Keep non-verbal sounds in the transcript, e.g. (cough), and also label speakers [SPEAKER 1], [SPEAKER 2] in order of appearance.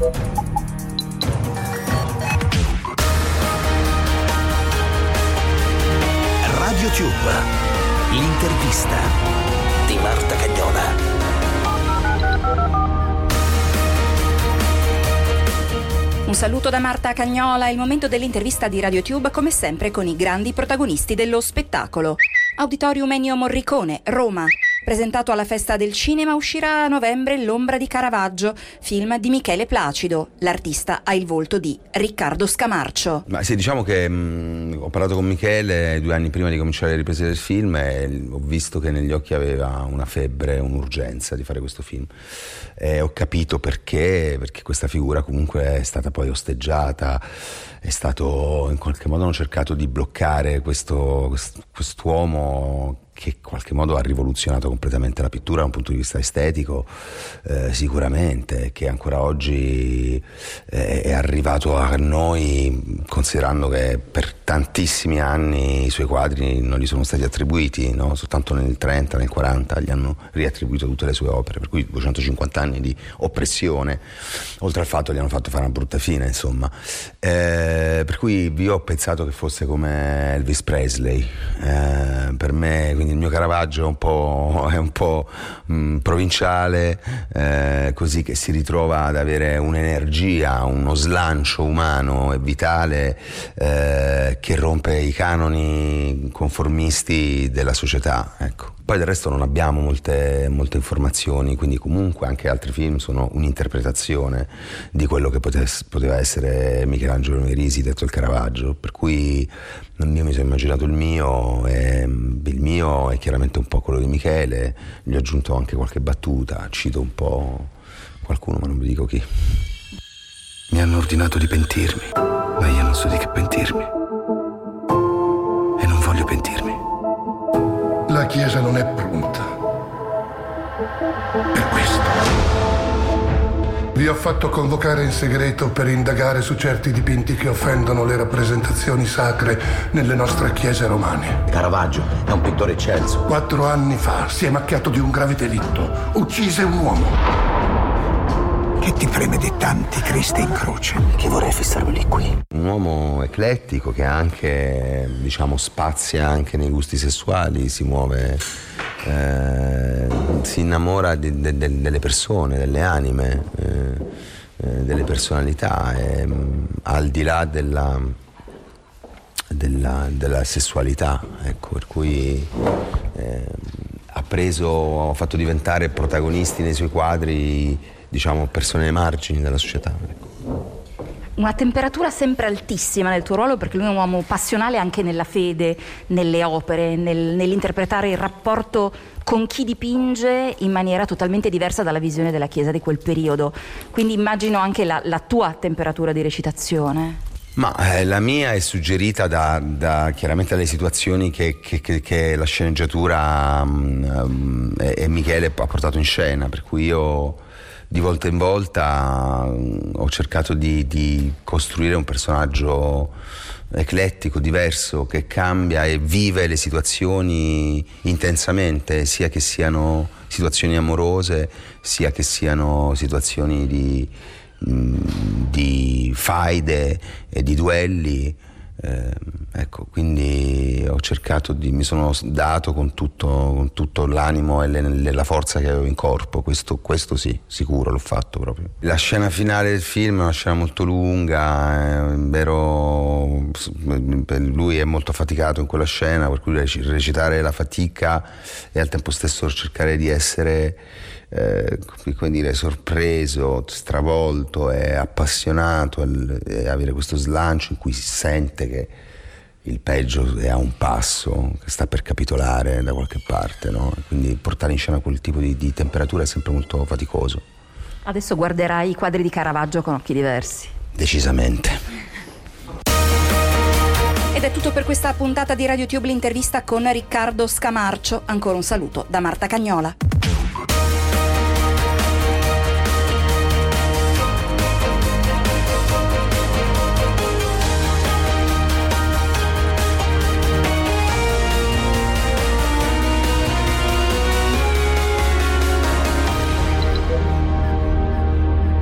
[SPEAKER 1] Radio Tube, l'intervista di Marta Cagnola.
[SPEAKER 2] Un saluto da Marta Cagnola, il momento dell'intervista di RadioTube come sempre con i grandi protagonisti dello spettacolo. Auditorium Ennio Morricone, Roma. Presentato alla Festa del Cinema uscirà a novembre L'ombra di Caravaggio, film di Michele Placido. L'artista ha il volto di Riccardo Scamarcio.
[SPEAKER 3] Ma sì, diciamo che mh, ho parlato con Michele due anni prima di cominciare le riprese del film e ho visto che negli occhi aveva una febbre, un'urgenza di fare questo film. E ho capito perché, perché questa figura comunque è stata poi osteggiata, è stato in qualche modo hanno cercato di bloccare questo, quest'uomo che in qualche modo ha rivoluzionato completamente la pittura da un punto di vista estetico, eh, sicuramente, che ancora oggi eh, è arrivato a noi considerando che per tantissimi anni i suoi quadri non gli sono stati attribuiti, no? soltanto nel 30, nel 40 gli hanno riattribuito tutte le sue opere, per cui 250 anni di oppressione, oltre al fatto che gli hanno fatto fare una brutta fine, insomma. Eh, per cui io ho pensato che fosse come Elvis Presley, eh, per me quindi il mio Caravaggio è un po', (laughs) è un po mh, provinciale, eh, così che si ritrova ad avere un'energia, uno slancio umano e vitale eh, che rompe i canoni conformisti della società. Ecco. Poi del resto non abbiamo molte, molte, informazioni, quindi comunque anche altri film sono un'interpretazione di quello che potesse, poteva essere Michelangelo Merisi detto il Caravaggio, per cui io mi sono immaginato il mio e mio è chiaramente un po' quello di Michele, gli ho aggiunto anche qualche battuta, cito un po' qualcuno ma non vi dico chi.
[SPEAKER 4] Mi hanno ordinato di pentirmi, ma io non so di che pentirmi e non voglio pentirmi.
[SPEAKER 5] La Chiesa non è pronta. Per questo. Vi ho fatto convocare in segreto per indagare su certi dipinti che offendono le rappresentazioni sacre nelle nostre chiese romane.
[SPEAKER 6] Caravaggio è un pittore eccelso.
[SPEAKER 5] Quattro anni fa si è macchiato di un grave delitto. Uccise un uomo.
[SPEAKER 7] Che ti preme di tanti Cristi in croce?
[SPEAKER 6] Che vorrei fissarveli qui.
[SPEAKER 3] Un uomo eclettico che anche, diciamo, spazia anche nei gusti sessuali, si muove, eh, si innamora di, de, de, delle persone, delle anime, eh, eh, delle personalità, e, mm, al di là della, della, della sessualità. Ecco, per cui eh, ha preso, ha fatto diventare protagonisti nei suoi quadri diciamo, persone ai margini della società. Ecco.
[SPEAKER 2] Una temperatura sempre altissima nel tuo ruolo perché lui è un uomo passionale anche nella fede, nelle opere, nel, nell'interpretare il rapporto con chi dipinge in maniera totalmente diversa dalla visione della Chiesa di quel periodo. Quindi immagino anche la, la tua temperatura di recitazione.
[SPEAKER 3] Ma eh, la mia è suggerita da, da chiaramente dalle situazioni che, che, che, che la sceneggiatura um, e, e Michele ha portato in scena, per cui io di volta in volta mm, ho cercato di, di costruire un personaggio eclettico, diverso, che cambia e vive le situazioni intensamente, sia che siano situazioni amorose, sia che siano situazioni di, mm, di faide e di duelli. Eh, ecco, quindi ho cercato di, mi sono dato con tutto, con tutto l'animo e le, le, la forza che avevo in corpo, questo, questo, sì, sicuro l'ho fatto proprio. La scena finale del film è una scena molto lunga, è vero, lui è molto affaticato in quella scena, per cui recitare la fatica e al tempo stesso cercare di essere eh, come dire, sorpreso, stravolto e appassionato e avere questo slancio in cui si sente che il peggio è a un passo, che sta per capitolare da qualche parte, no? quindi portare in scena quel tipo di, di temperatura è sempre molto faticoso.
[SPEAKER 2] Adesso guarderai i quadri di Caravaggio con occhi diversi.
[SPEAKER 3] Decisamente.
[SPEAKER 2] Ed è tutto per questa puntata di RadioTube l'intervista con Riccardo Scamarcio. Ancora un saluto da Marta Cagnola.